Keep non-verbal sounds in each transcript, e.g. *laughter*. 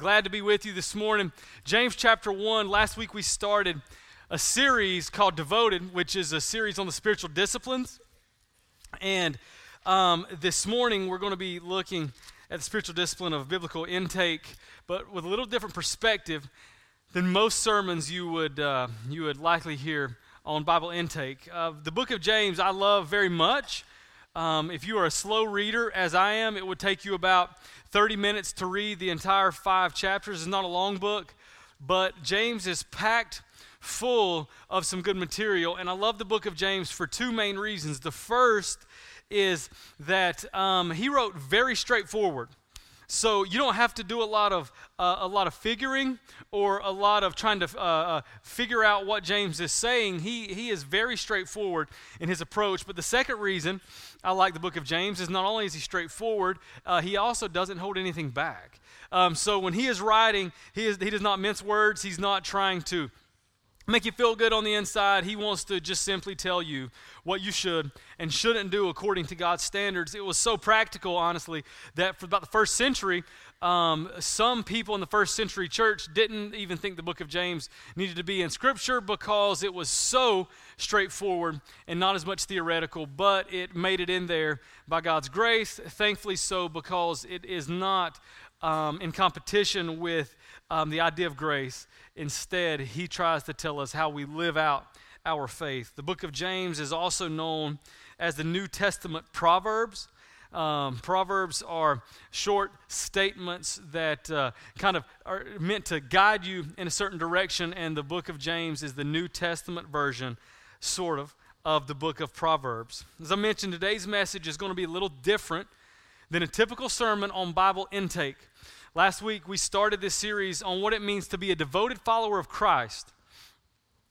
Glad to be with you this morning. James chapter 1. Last week we started a series called Devoted, which is a series on the spiritual disciplines. And um, this morning we're going to be looking at the spiritual discipline of biblical intake, but with a little different perspective than most sermons you would, uh, you would likely hear on Bible intake. Uh, the book of James I love very much. Um, if you are a slow reader, as I am, it would take you about 30 minutes to read the entire five chapters. It's not a long book, but James is packed full of some good material. And I love the book of James for two main reasons. The first is that um, he wrote very straightforward. So you don't have to do a lot of uh, a lot of figuring or a lot of trying to uh, uh, figure out what James is saying. He he is very straightforward in his approach. But the second reason I like the book of James is not only is he straightforward, uh, he also doesn't hold anything back. Um, so when he is writing, he is he does not mince words. He's not trying to make you feel good on the inside. He wants to just simply tell you what you should and shouldn't do according to God's standards. It was so practical, honestly, that for about the first century, um, some people in the first century church didn't even think the book of James needed to be in Scripture because it was so straightforward and not as much theoretical, but it made it in there by God's grace. Thankfully, so because it is not um, in competition with um, the idea of grace. Instead, he tries to tell us how we live out our faith. The book of James is also known as the New Testament Proverbs. Um, proverbs are short statements that uh, kind of are meant to guide you in a certain direction, and the book of James is the New Testament version, sort of, of the book of Proverbs. As I mentioned, today's message is going to be a little different than a typical sermon on Bible intake. Last week, we started this series on what it means to be a devoted follower of Christ.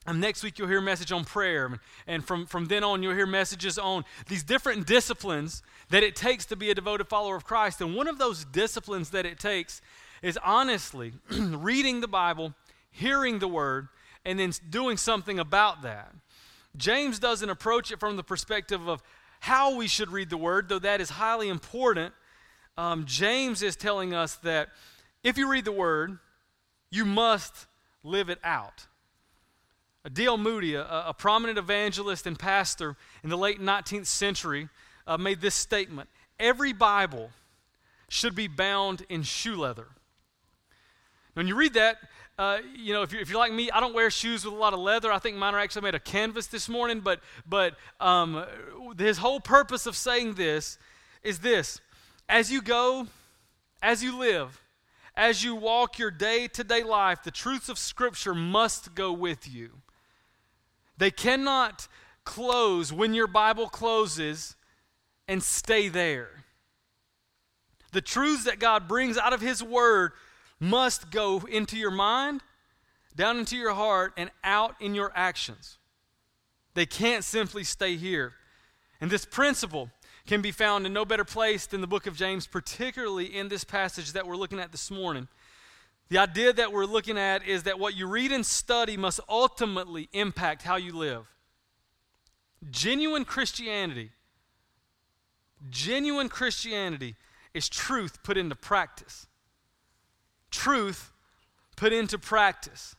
And next week, you'll hear a message on prayer. And from, from then on, you'll hear messages on these different disciplines that it takes to be a devoted follower of Christ. And one of those disciplines that it takes is honestly *clears throat* reading the Bible, hearing the Word, and then doing something about that. James doesn't approach it from the perspective of how we should read the Word, though that is highly important um, James is telling us that if you read the word, you must live it out. D.L. Moody, a, a, prominent evangelist and pastor in the late 19th century, uh, made this statement Every Bible should be bound in shoe leather. When you read that, uh, you know, if you're, if you're like me, I don't wear shoes with a lot of leather. I think mine are actually made of canvas this morning. But, but um, his whole purpose of saying this is this as you go, as you live, as you walk your day to day life, the truths of Scripture must go with you. They cannot close when your Bible closes and stay there. The truths that God brings out of His Word must go into your mind, down into your heart, and out in your actions. They can't simply stay here. And this principle can be found in no better place than the book of James, particularly in this passage that we're looking at this morning. The idea that we're looking at is that what you read and study must ultimately impact how you live. Genuine Christianity, genuine Christianity is truth put into practice. Truth put into practice.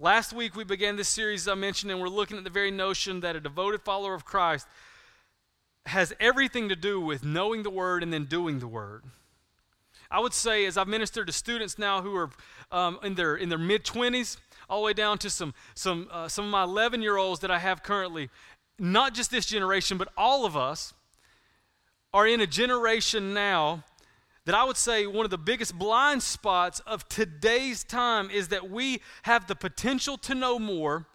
Last week we began this series I mentioned, and we're looking at the very notion that a devoted follower of Christ has everything to do with knowing the word and then doing the word. I would say, as I've ministered to students now who are um, in their in their mid twenties, all the way down to some some uh, some of my eleven year olds that I have currently, not just this generation, but all of us are in a generation now that I would say one of the biggest blind spots of today's time is that we have the potential to know more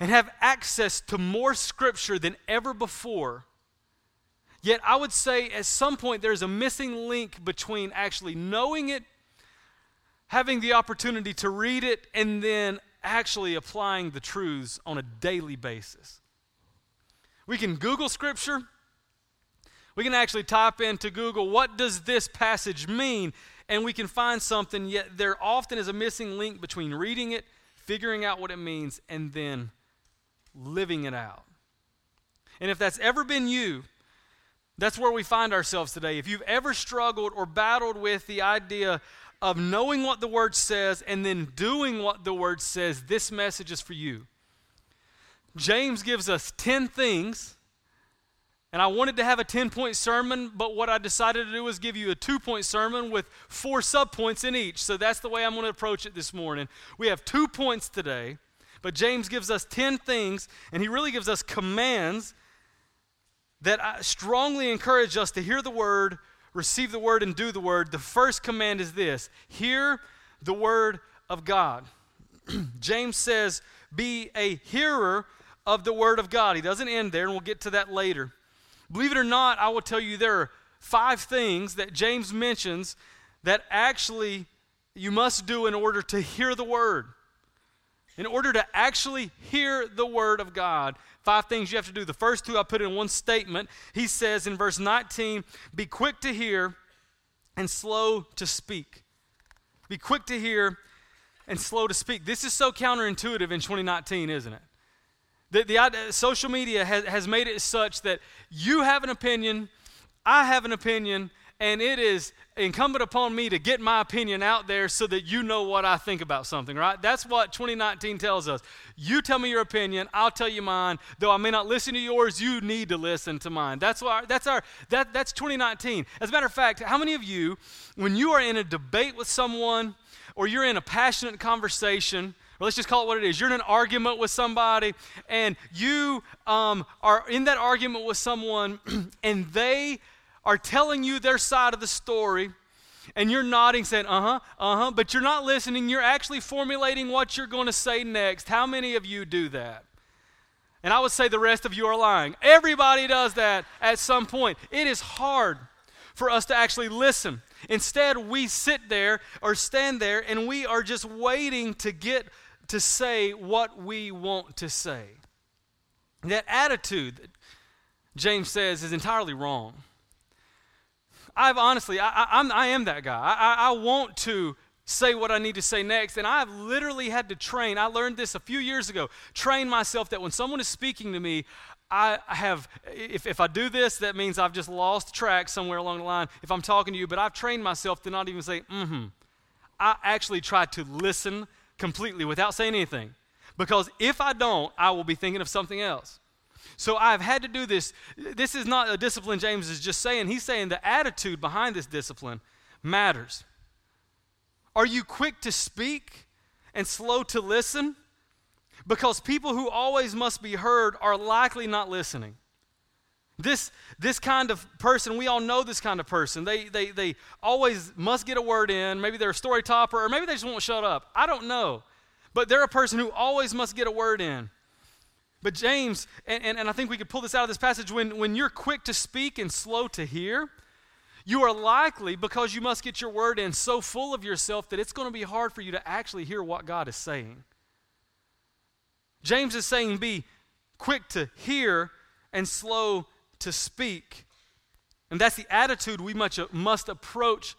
and have access to more scripture than ever before Yet I would say at some point there's a missing link between actually knowing it, having the opportunity to read it, and then actually applying the truths on a daily basis. We can Google scripture. We can actually type into Google, what does this passage mean? And we can find something, yet there often is a missing link between reading it, figuring out what it means, and then living it out. And if that's ever been you, that's where we find ourselves today. If you've ever struggled or battled with the idea of knowing what the word says and then doing what the word says, this message is for you. James gives us 10 things and I wanted to have a 10 point sermon, but what I decided to do was give you a two point sermon with four subpoints in each. So that's the way I'm going to approach it this morning. We have two points today, but James gives us 10 things, and he really gives us commands that I strongly encourage us to hear the word, receive the word, and do the word. The first command is this hear the word of God. *clears throat* James says, be a hearer of the word of God. He doesn't end there, and we'll get to that later. Believe it or not, I will tell you there are five things that James mentions that actually you must do in order to hear the word. In order to actually hear the word of God, five things you have to do. The first two I put in one statement. He says in verse 19, Be quick to hear and slow to speak. Be quick to hear and slow to speak. This is so counterintuitive in 2019, isn't it? The, the social media has, has made it such that you have an opinion, I have an opinion, and it is incumbent upon me to get my opinion out there so that you know what I think about something, right? That's what 2019 tells us. You tell me your opinion, I'll tell you mine. Though I may not listen to yours, you need to listen to mine. That's why that's our that that's 2019. As a matter of fact, how many of you when you are in a debate with someone or you're in a passionate conversation or let's just call it what it is. You're in an argument with somebody, and you um, are in that argument with someone, *clears throat* and they are telling you their side of the story, and you're nodding, saying, uh huh, uh huh, but you're not listening. You're actually formulating what you're going to say next. How many of you do that? And I would say the rest of you are lying. Everybody does that at some point. It is hard for us to actually listen. Instead, we sit there or stand there and we are just waiting to get to say what we want to say. That attitude that James says is entirely wrong. I've honestly, I, I, I'm, I am that guy. I, I, I want to say what I need to say next. And I've literally had to train. I learned this a few years ago. Train myself that when someone is speaking to me, I have, if, if I do this, that means I've just lost track somewhere along the line if I'm talking to you. But I've trained myself to not even say, mm hmm. I actually try to listen completely without saying anything. Because if I don't, I will be thinking of something else. So I've had to do this. This is not a discipline James is just saying. He's saying the attitude behind this discipline matters. Are you quick to speak and slow to listen? Because people who always must be heard are likely not listening. This, this kind of person, we all know this kind of person. They, they, they always must get a word in. Maybe they're a story topper, or maybe they just won't shut up. I don't know. But they're a person who always must get a word in. But James, and, and, and I think we could pull this out of this passage, when, when you're quick to speak and slow to hear, you are likely, because you must get your word in, so full of yourself that it's going to be hard for you to actually hear what God is saying. James is saying, be quick to hear and slow to speak. And that's the attitude we much, must approach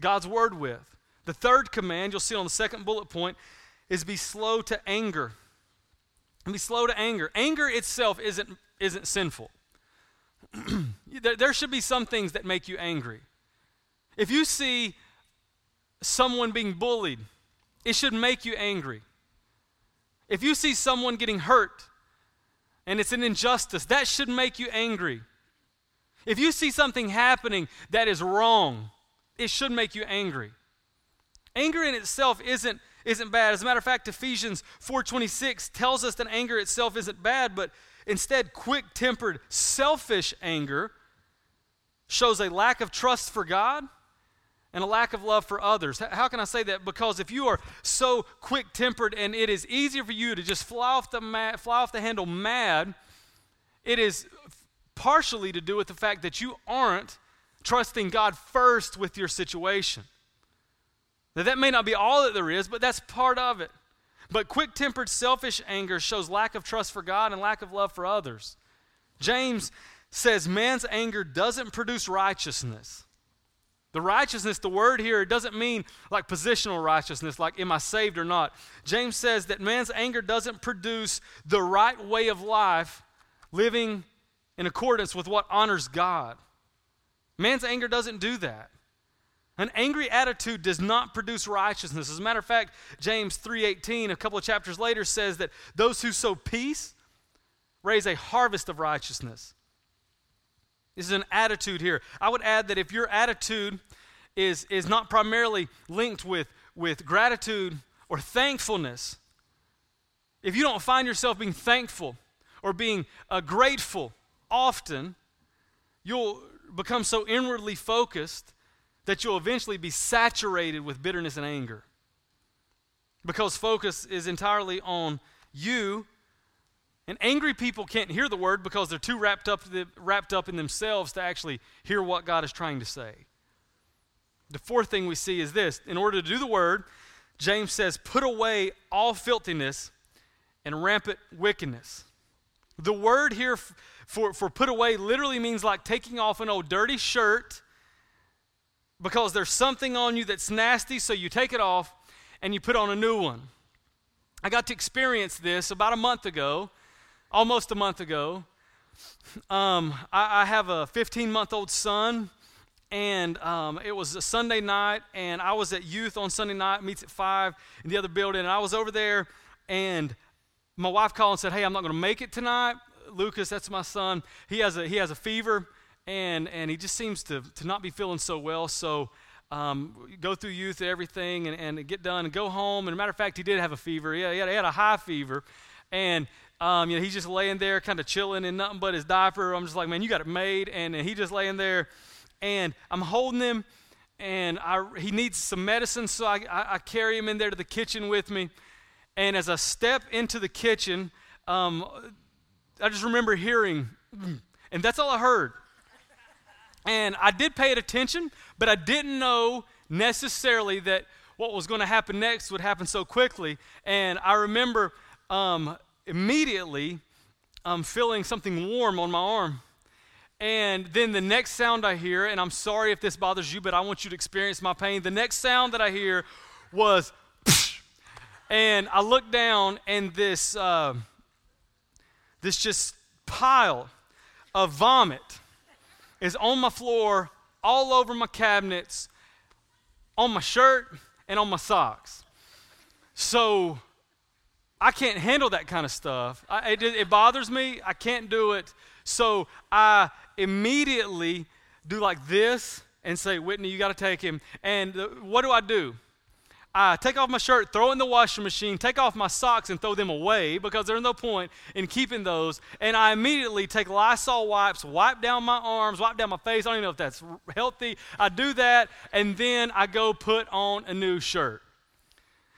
God's word with. The third command, you'll see on the second bullet point, is be slow to anger. And be slow to anger. Anger itself isn't, isn't sinful. *clears throat* there, there should be some things that make you angry. If you see someone being bullied, it should make you angry. If you see someone getting hurt, and it's an injustice, that should make you angry. If you see something happening that is wrong, it should make you angry. Anger in itself isn't, isn't bad. As a matter of fact, Ephesians 4:26 tells us that anger itself isn't bad, but instead quick-tempered, selfish anger shows a lack of trust for God and a lack of love for others. How can I say that? Because if you are so quick tempered and it is easier for you to just fly off the, fly off the handle mad, it is partially to do with the fact that you aren't trusting God first with your situation. Now, that may not be all that there is, but that's part of it. But quick tempered, selfish anger shows lack of trust for God and lack of love for others. James says man's anger doesn't produce righteousness. The righteousness, the word here, doesn't mean like positional righteousness, like am I saved or not. James says that man's anger doesn't produce the right way of life, living in accordance with what honors God. Man's anger doesn't do that. An angry attitude does not produce righteousness. As a matter of fact, James 3:18, a couple of chapters later, says that those who sow peace raise a harvest of righteousness. This is an attitude here. I would add that if your attitude is, is not primarily linked with, with gratitude or thankfulness, if you don't find yourself being thankful or being uh, grateful often, you'll become so inwardly focused that you'll eventually be saturated with bitterness and anger. Because focus is entirely on you. And angry people can't hear the word because they're too wrapped up, wrapped up in themselves to actually hear what God is trying to say. The fourth thing we see is this in order to do the word, James says, put away all filthiness and rampant wickedness. The word here for, for put away literally means like taking off an old dirty shirt because there's something on you that's nasty, so you take it off and you put on a new one. I got to experience this about a month ago, almost a month ago. Um, I, I, have a 15 month old son, and um, it was a Sunday night, and I was at youth on Sunday night, meets at 5 in the other building, and I was over there, and my wife called and said, Hey, I'm not going to make it tonight. Lucas, that's my son. He has a, he has a fever, and, and he just seems to, to not be feeling so well. So um, go through youth and everything and, and get done and go home. And matter of fact, he did have a fever. He had, he had, he had a high fever. And um, you know, he's just laying there kind of chilling in nothing but his diaper. I'm just like, man, you got it made. And, and he just laying there. And I'm holding him, and I, he needs some medicine, so I, I, I carry him in there to the kitchen with me. And as I step into the kitchen, um, I just remember hearing, *clears throat* and that's all I heard. And I did pay it attention, but I didn't know necessarily that what was going to happen next would happen so quickly. And I remember um, immediately um, feeling something warm on my arm. And then the next sound I hear, and I'm sorry if this bothers you, but I want you to experience my pain. The next sound that I hear was, *laughs* and I look down, and this. Uh, this just pile of vomit is on my floor, all over my cabinets, on my shirt, and on my socks. So I can't handle that kind of stuff. I, it, it bothers me. I can't do it. So I immediately do like this and say, Whitney, you got to take him. And the, what do I do? I take off my shirt, throw in the washing machine, take off my socks and throw them away because there's no point in keeping those. And I immediately take Lysol wipes, wipe down my arms, wipe down my face. I don't even know if that's healthy. I do that, and then I go put on a new shirt.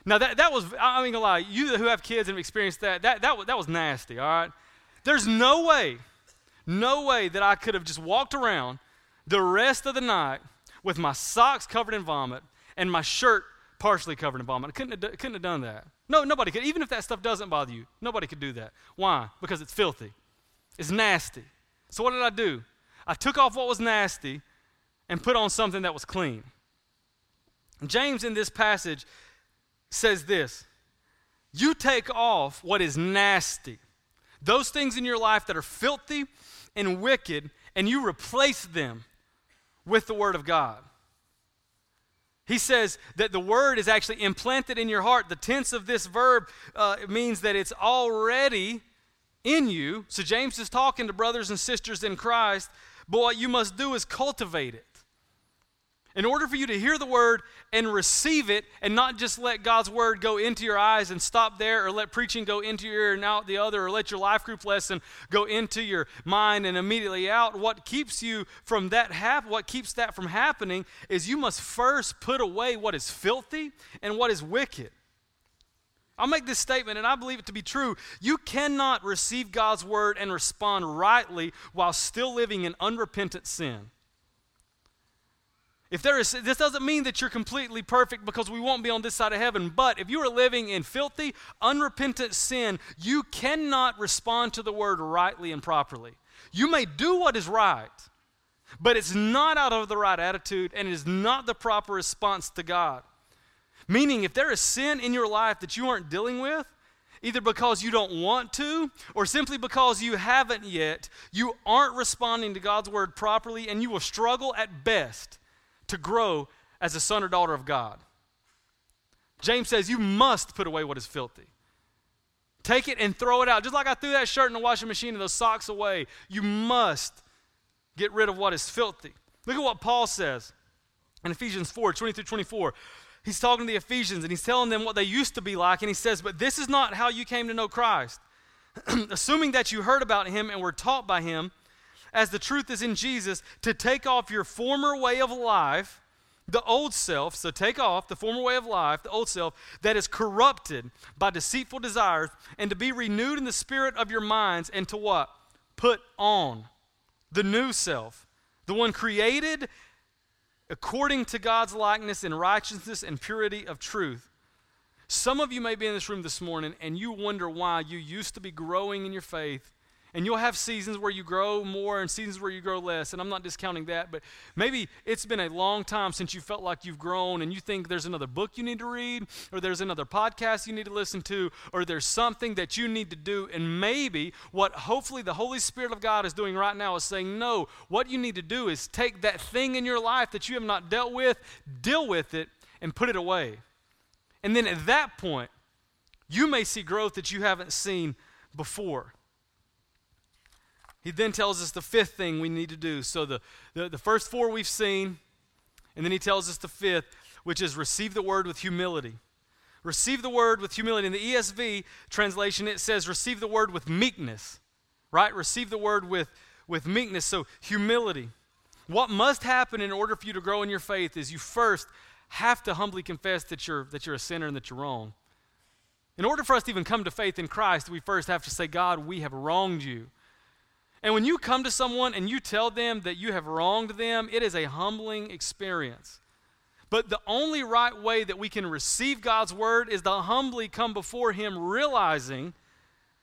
Now, that, that was, I mean, gonna lie, you who have kids and have experienced that, that, that, that was nasty, all right? There's no way, no way that I could have just walked around the rest of the night with my socks covered in vomit and my shirt partially covered in vomit. I couldn't have, couldn't have done that. No, nobody could. Even if that stuff doesn't bother you, nobody could do that. Why? Because it's filthy. It's nasty. So what did I do? I took off what was nasty and put on something that was clean. James in this passage says this You take off what is nasty, those things in your life that are filthy and wicked, and you replace them with the Word of God. He says that the word is actually implanted in your heart. The tense of this verb uh, means that it's already in you. So James is talking to brothers and sisters in Christ, but what you must do is cultivate it. In order for you to hear the word and receive it and not just let God's word go into your eyes and stop there, or let preaching go into your ear and out the other, or let your life group lesson go into your mind and immediately out, what keeps you from that hap- what keeps that from happening is you must first put away what is filthy and what is wicked. I'll make this statement, and I believe it to be true. You cannot receive God's word and respond rightly while still living in unrepentant sin. If there is, this doesn't mean that you're completely perfect because we won't be on this side of heaven. But if you are living in filthy, unrepentant sin, you cannot respond to the word rightly and properly. You may do what is right, but it's not out of the right attitude and it is not the proper response to God. Meaning, if there is sin in your life that you aren't dealing with, either because you don't want to or simply because you haven't yet, you aren't responding to God's word properly and you will struggle at best to grow as a son or daughter of God. James says you must put away what is filthy. Take it and throw it out. Just like I threw that shirt in the washing machine and those socks away, you must get rid of what is filthy. Look at what Paul says in Ephesians 4 20 through 24. He's talking to the Ephesians and he's telling them what they used to be like. And he says, But this is not how you came to know Christ. *clears throat* Assuming that you heard about him and were taught by him, as the truth is in Jesus, to take off your former way of life the old self, so take off the former way of life, the old self that is corrupted by deceitful desires, and to be renewed in the spirit of your minds, and to what? Put on the new self, the one created according to God's likeness in righteousness and purity of truth. Some of you may be in this room this morning and you wonder why you used to be growing in your faith and you'll have seasons where you grow more and seasons where you grow less. And I'm not discounting that, but maybe it's been a long time since you felt like you've grown and you think there's another book you need to read, or there's another podcast you need to listen to, or there's something that you need to do. And maybe what hopefully the Holy Spirit of God is doing right now is saying, no, what you need to do is take that thing in your life that you have not dealt with, deal with it, and put it away. And then at that point, you may see growth that you haven't seen before. He then tells us the fifth thing we need to do. So the, the, the, first four we've seen, and then he tells us the fifth, which is receive the word with humility. Receive the word with humility. In the ESV translation, it says receive the word with meekness, right? Receive the word with, with meekness. So humility. What must happen in order for you to grow in your faith is you first have to humbly confess that you're, that you're a sinner and that you're wrong. In order for us to even come to faith in Christ, we first have to say, God, we have wronged you. And when you come to someone and you tell them that you have wronged them, it is a humbling experience. But the only right way that we can receive God's word is to humbly come before Him, realizing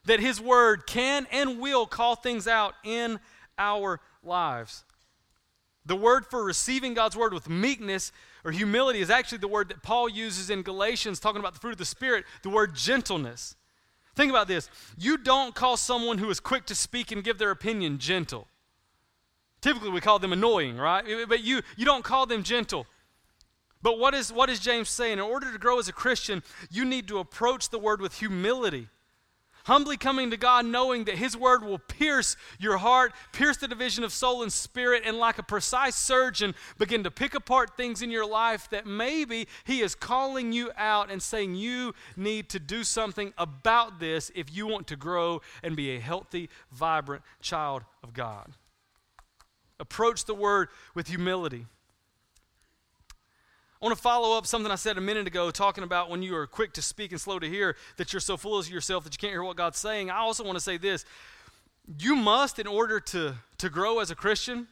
that His word can and will call things out in our lives. The word for receiving God's word with meekness or humility is actually the word that Paul uses in Galatians, talking about the fruit of the Spirit, the word gentleness. Think about this. You don't call someone who is quick to speak and give their opinion gentle. Typically, we call them annoying, right? But you, you don't call them gentle. But what is, what is James saying? In order to grow as a Christian, you need to approach the word with humility. Humbly coming to God, knowing that His word will pierce your heart, pierce the division of soul and spirit, and like a precise surgeon, begin to pick apart things in your life that maybe He is calling you out and saying you need to do something about this if you want to grow and be a healthy, vibrant child of God. Approach the word with humility. I want to follow up something I said a minute ago, talking about when you are quick to speak and slow to hear, that you're so full of yourself that you can't hear what God's saying. I also want to say this you must, in order to, to grow as a Christian,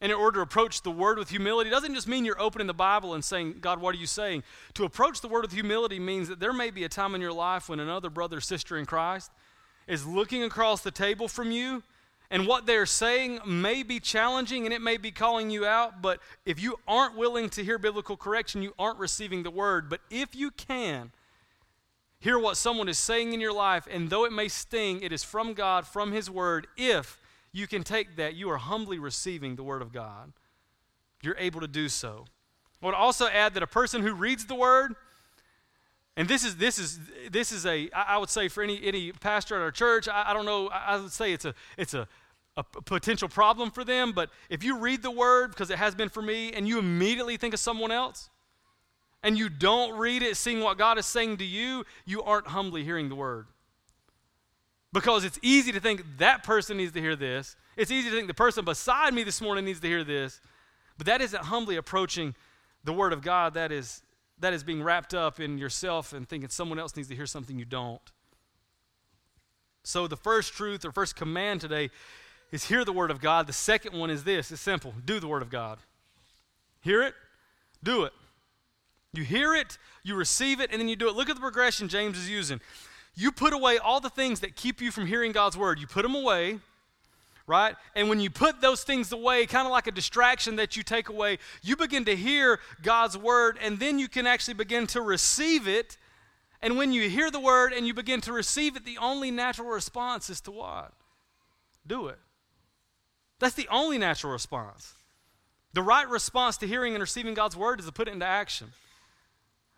and in order to approach the word with humility, doesn't just mean you're opening the Bible and saying, God, what are you saying? To approach the word with humility means that there may be a time in your life when another brother or sister in Christ is looking across the table from you and what they're saying may be challenging and it may be calling you out, but if you aren't willing to hear biblical correction, you aren't receiving the word. But if you can hear what someone is saying in your life, and though it may sting, it is from God, from His word, if you can take that, you are humbly receiving the word of God. You're able to do so. I would also add that a person who reads the word, and this is this is this is a I would say for any any pastor at our church I, I don't know I would say it's a it's a a potential problem for them, but if you read the word, because it has been for me, and you immediately think of someone else, and you don't read it seeing what God is saying to you, you aren't humbly hearing the word. Because it's easy to think that person needs to hear this. It's easy to think the person beside me this morning needs to hear this. But that isn't humbly approaching the word of God. That is that is being wrapped up in yourself and thinking someone else needs to hear something you don't. So, the first truth or first command today is hear the word of God. The second one is this it's simple do the word of God. Hear it, do it. You hear it, you receive it, and then you do it. Look at the progression James is using. You put away all the things that keep you from hearing God's word, you put them away right? And when you put those things away, kind of like a distraction that you take away, you begin to hear God's word, and then you can actually begin to receive it. And when you hear the word and you begin to receive it, the only natural response is to what? Do it. That's the only natural response. The right response to hearing and receiving God's word is to put it into action.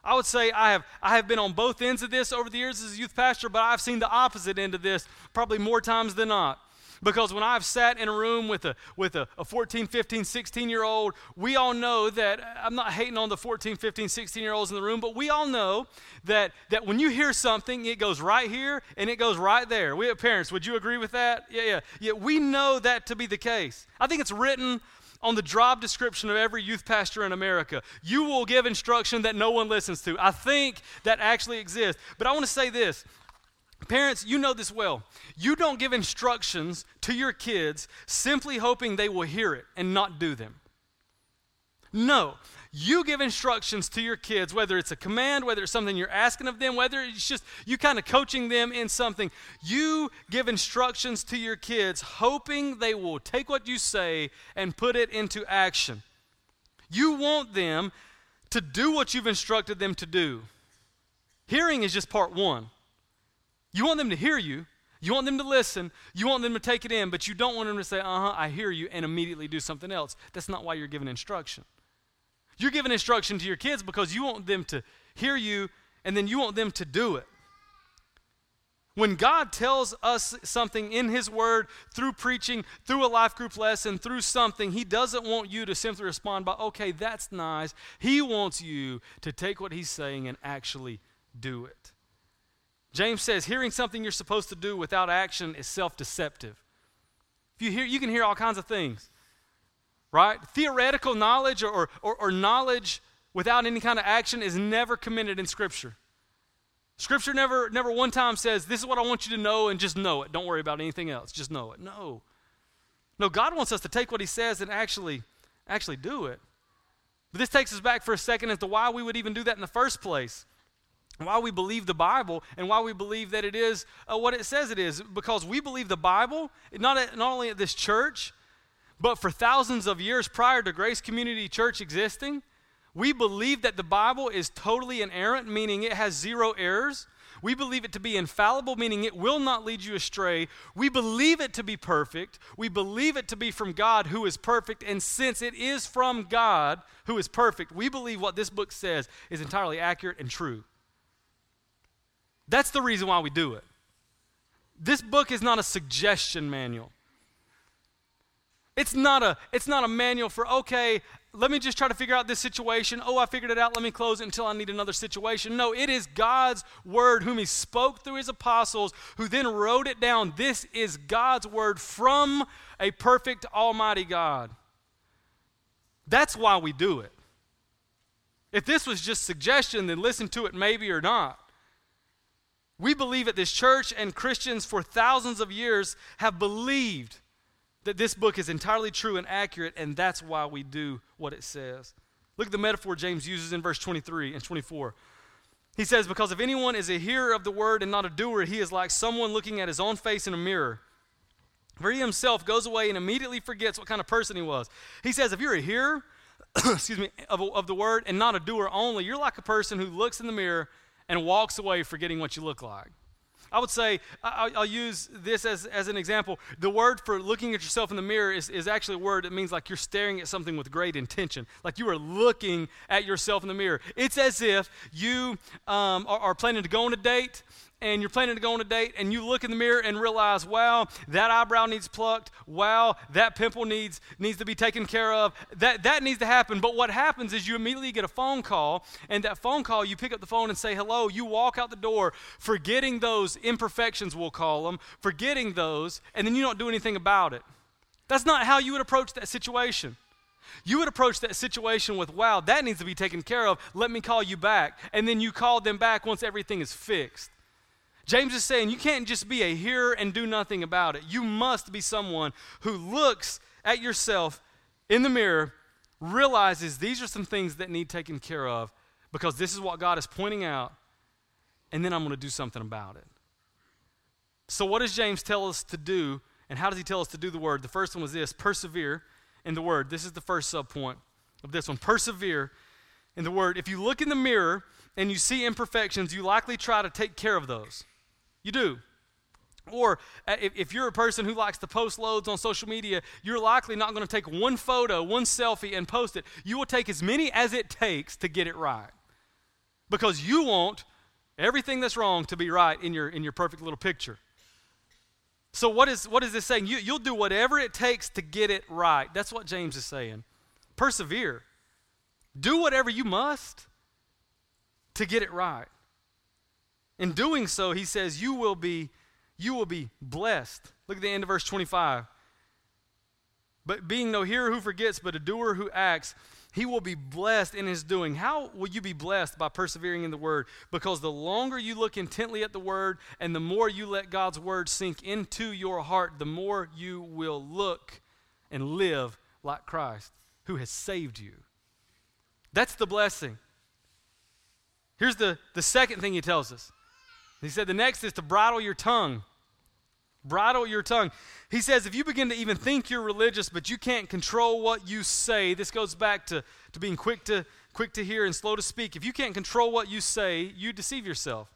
I would say I have, I have been on both ends of this over the years as a youth pastor, but I've seen the opposite end of this probably more times than not. Because when I've sat in a room with a, with a, a 14, 15, 16 year old, we all know that, I'm not hating on the 14, 15, 16 year olds in the room, but we all know that, that when you hear something, it goes right here and it goes right there. We have parents, would you agree with that? Yeah, yeah. Yeah, we know that to be the case. I think it's written on the job description of every youth pastor in America. You will give instruction that no one listens to. I think that actually exists. But I want to say this Parents, you know this well. You don't give instructions to your kids simply hoping they will hear it and not do them. No, you give instructions to your kids, whether it's a command, whether it's something you're asking of them, whether it's just you kind of coaching them in something. You give instructions to your kids hoping they will take what you say and put it into action. You want them to do what you've instructed them to do. Hearing is just part one. You want them to hear you. You want them to listen. You want them to take it in, but you don't want them to say, uh huh, I hear you, and immediately do something else. That's not why you're giving instruction. You're giving instruction to your kids because you want them to hear you, and then you want them to do it. When God tells us something in His Word, through preaching, through a life group lesson, through something, He doesn't want you to simply respond by, okay, that's nice. He wants you to take what He's saying and actually do it. James says hearing something you're supposed to do without action is self deceptive. If you hear, you can hear all kinds of things, right? Theoretical knowledge or, or, or knowledge without any kind of action is never committed in Scripture. Scripture never, never one time says, This is what I want you to know and just know it. Don't worry about anything else. Just know it. No. No, God wants us to take what He says and actually, actually do it. But this takes us back for a second as to why we would even do that in the first place why we believe the Bible and why we believe that it is uh, what it says it is. Because we believe the Bible, not, at, not only at this church, but for thousands of years prior to Grace Community Church existing, we believe that the Bible is totally inerrant, meaning it has zero errors. We believe it to be infallible, meaning it will not lead you astray. We believe it to be perfect. We believe it to be from God who is perfect. And since it is from God who is perfect, we believe what this book says is entirely accurate and true. That's the reason why we do it. This book is not a suggestion manual. It's not a it's not a manual for okay, let me just try to figure out this situation. Oh, I figured it out. Let me close it until I need another situation. No, it is God's word whom he spoke through his apostles who then wrote it down. This is God's word from a perfect almighty God. That's why we do it. If this was just suggestion, then listen to it maybe or not. We believe at this church, and Christians for thousands of years have believed that this book is entirely true and accurate, and that's why we do what it says. Look at the metaphor James uses in verse 23 and 24. He says, Because if anyone is a hearer of the word and not a doer, he is like someone looking at his own face in a mirror. For he himself goes away and immediately forgets what kind of person he was. He says, If you're a hearer, *coughs* excuse me, of, of the word and not a doer only, you're like a person who looks in the mirror and walks away forgetting what you look like. I would say, I'll, use this as, as an example. The word for looking at yourself in the mirror is, is actually a word that means like you're staring at something with great intention, like you are looking at yourself in the mirror. It's as if you um, are, are planning to go on a date and you're planning to go on a date and you look in the mirror and realize, wow, that eyebrow needs plucked. Wow, that pimple needs needs to be taken care of. That that needs to happen. But what happens is you immediately get a phone call, and that phone call, you pick up the phone and say hello. You walk out the door, forgetting those imperfections, we'll call them, forgetting those, and then you don't do anything about it. That's not how you would approach that situation. You would approach that situation with, wow, that needs to be taken care of. Let me call you back. And then you call them back once everything is fixed. James is saying you can't just be a hearer and do nothing about it. You must be someone who looks at yourself in the mirror, realizes these are some things that need taken care of because this is what God is pointing out, and then I'm going to do something about it. So, what does James tell us to do, and how does he tell us to do the word? The first one was this persevere in the word. This is the first subpoint of this one persevere in the word. If you look in the mirror and you see imperfections, you likely try to take care of those. You do. Or uh, if, if you're a person who likes to post loads on social media, you're likely not going to take one photo, one selfie, and post it. You will take as many as it takes to get it right. Because you want everything that's wrong to be right in your, in your perfect little picture. So, what is, what is this saying? You, you'll do whatever it takes to get it right. That's what James is saying. Persevere. Do whatever you must to get it right. In doing so, he says, you will be, you will be blessed. Look at the end of verse 25. But being no hearer who forgets, but a doer who acts, he will be blessed in his doing. How will you be blessed by persevering in the word? Because the longer you look intently at the word and the more you let God's word sink into your heart, the more you will look and live like Christ, who has saved you. That's the blessing. Here's the, the second thing he tells us. He said the next is to bridle your tongue. Bridle your tongue. He says, if you begin to even think you're religious, but you can't control what you say, this goes back to, to being quick to, quick to hear and slow to speak. If you can't control what you say, you deceive yourself.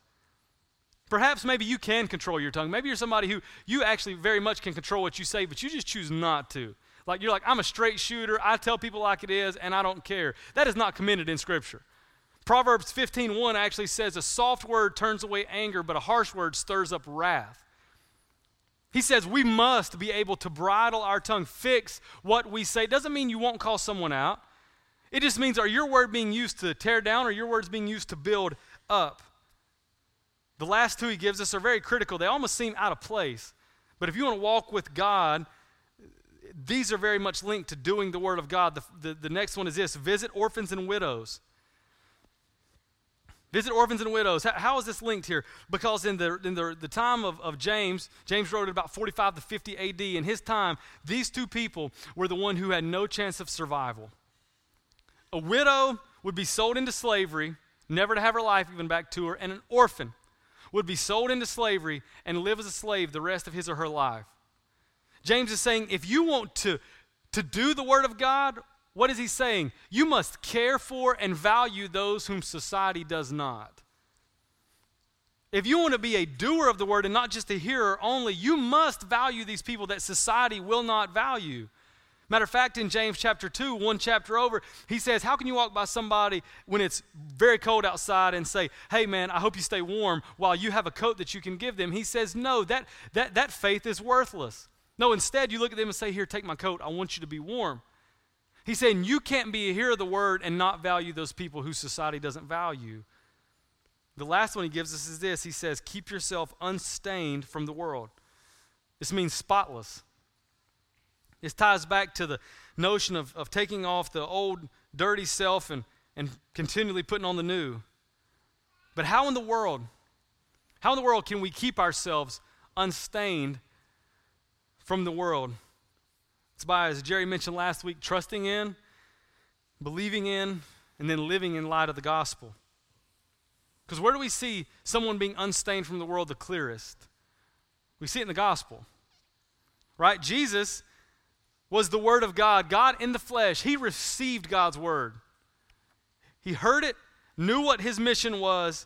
Perhaps maybe you can control your tongue. Maybe you're somebody who you actually very much can control what you say, but you just choose not to. Like you're like, I'm a straight shooter. I tell people like it is, and I don't care. That is not commended in Scripture. Proverbs 15:1 actually says, "A soft word turns away anger, but a harsh word stirs up wrath." He says we must be able to bridle our tongue, fix what we say. It doesn't mean you won't call someone out. It just means are your word being used to tear down or your words being used to build up? The last two he gives us are very critical. They almost seem out of place. But if you want to walk with God, these are very much linked to doing the word of God. The, the, the next one is this visit orphans and widows. Visit orphans and widows. How, how is this linked here? Because in the, in the, the time of, of James, James wrote it about 45 to 50 AD. In his time, these two people were the one who had no chance of survival. A widow would be sold into slavery, never to have her life given back to her, and an orphan would be sold into slavery and live as a slave the rest of his or her life. James is saying if you want to, to do the Word of God, what is he saying? You must care for and value those whom society does not. If you want to be a doer of the word and not just a hearer only, you must value these people that society will not value. Matter of fact, in James chapter 2, one chapter over, he says, How can you walk by somebody when it's very cold outside and say, Hey man, I hope you stay warm while you have a coat that you can give them? He says, No, that, that, that faith is worthless. No, instead, you look at them and say, Here, take my coat. I want you to be warm. He's saying you can't be a hearer of the word and not value those people whose society doesn't value. The last one he gives us is this He says, Keep yourself unstained from the world. This means spotless. This ties back to the notion of, of taking off the old dirty self and, and continually putting on the new. But how in the world, how in the world can we keep ourselves unstained from the world? It's by, as Jerry mentioned last week, trusting in, believing in, and then living in light of the gospel. Because where do we see someone being unstained from the world the clearest? We see it in the gospel. Right? Jesus was the Word of God, God in the flesh. He received God's Word. He heard it, knew what his mission was,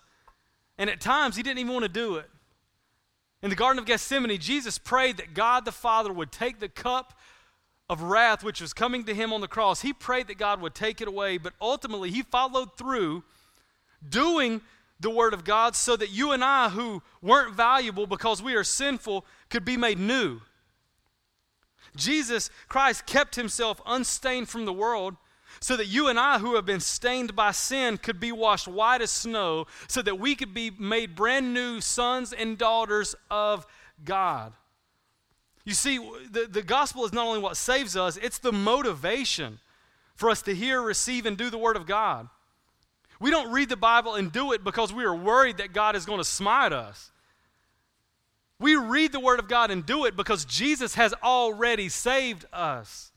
and at times he didn't even want to do it. In the Garden of Gethsemane, Jesus prayed that God the Father would take the cup of wrath which was coming to him on the cross, he prayed that God would take it away, but ultimately he followed through doing the Word of God so that you and I, who weren't valuable because we are sinful, could be made new. Jesus Christ kept himself unstained from the world so that you and I, who have been stained by sin, could be washed white as snow, so that we could be made brand new sons and daughters of God. You see, the, the gospel is not only what saves us, it's the motivation for us to hear, receive, and do the Word of God. We don't read the Bible and do it because we are worried that God is going to smite us. We read the Word of God and do it because Jesus has already saved us.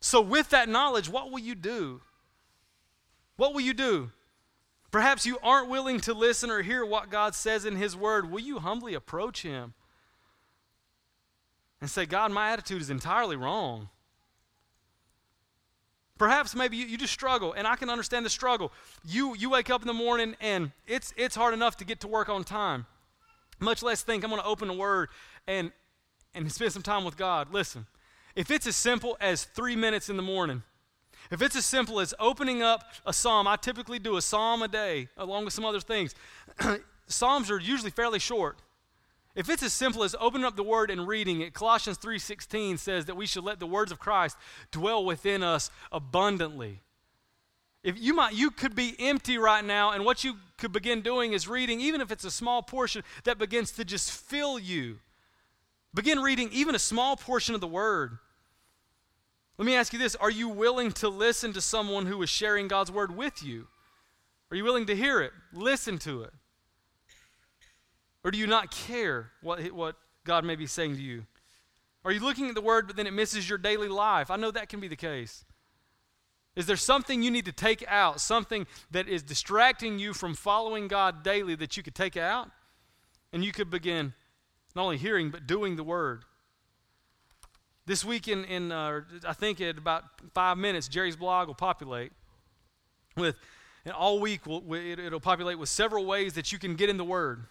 So, with that knowledge, what will you do? What will you do? Perhaps you aren't willing to listen or hear what God says in His Word. Will you humbly approach Him? And say, God, my attitude is entirely wrong. Perhaps maybe you, you, just struggle, and I can understand the struggle. You, you wake up in the morning and it's, it's hard enough to get to work on time. much less think I'm going to open a word and, and spend some time with God. Listen, if it's as simple as three minutes in the morning, if it's as simple as opening up a psalm, I typically do a psalm a day along with some other things. *clears throat* Psalms are usually fairly short. If it's as simple as opening up the word and reading it, Colossians 3:16 says that we should let the words of Christ dwell within us abundantly. If you might you could be empty right now and what you could begin doing is reading even if it's a small portion that begins to just fill you. Begin reading even a small portion of the word. Let me ask you this, are you willing to listen to someone who is sharing God's word with you? Are you willing to hear it? Listen to it. Or do you not care what, what God may be saying to you? Are you looking at the word, but then it misses your daily life? I know that can be the case. Is there something you need to take out, something that is distracting you from following God daily that you could take out? And you could begin not only hearing, but doing the word. This week, in, in uh, I think in about five minutes, Jerry's blog will populate with, and all week will, it, it'll populate with several ways that you can get in the Word.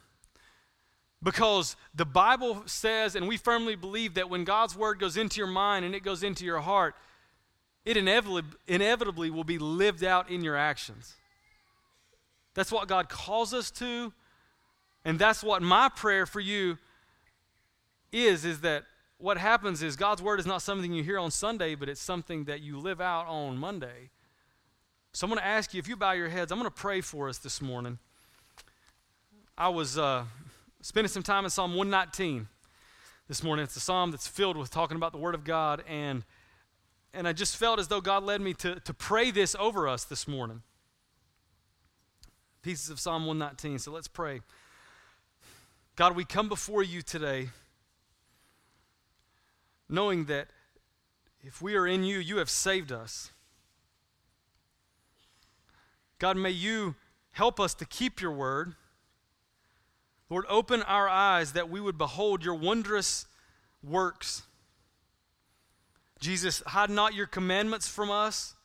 Because the Bible says, and we firmly believe that when God's word goes into your mind and it goes into your heart, it inevitably, inevitably will be lived out in your actions. That's what God calls us to, and that's what my prayer for you is, is that what happens is God's word is not something you hear on Sunday, but it's something that you live out on Monday. So I'm going to ask you, if you bow your heads, I'm going to pray for us this morning. I was uh, spending some time in Psalm 119 this morning. It's a psalm that's filled with talking about the Word of God, and, and I just felt as though God led me to, to pray this over us this morning. Pieces of Psalm 119. So let's pray. God, we come before you today knowing that if we are in you, you have saved us. God, may you help us to keep your word. Lord, open our eyes that we would behold your wondrous works. Jesus, hide not your commandments from us.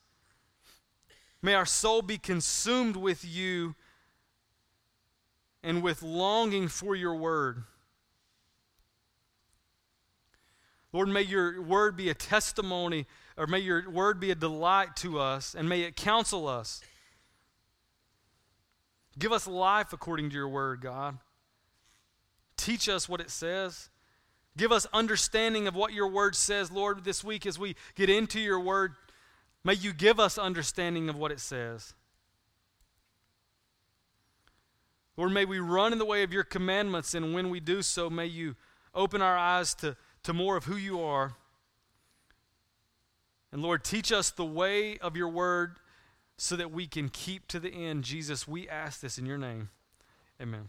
May our soul be consumed with you and with longing for your word. Lord, may your word be a testimony, or may your word be a delight to us, and may it counsel us. Give us life according to your word, God. Teach us what it says. Give us understanding of what your word says, Lord, this week as we get into your word. May you give us understanding of what it says. Lord, may we run in the way of your commandments, and when we do so, may you open our eyes to, to more of who you are. And Lord, teach us the way of your word so that we can keep to the end. Jesus, we ask this in your name. Amen.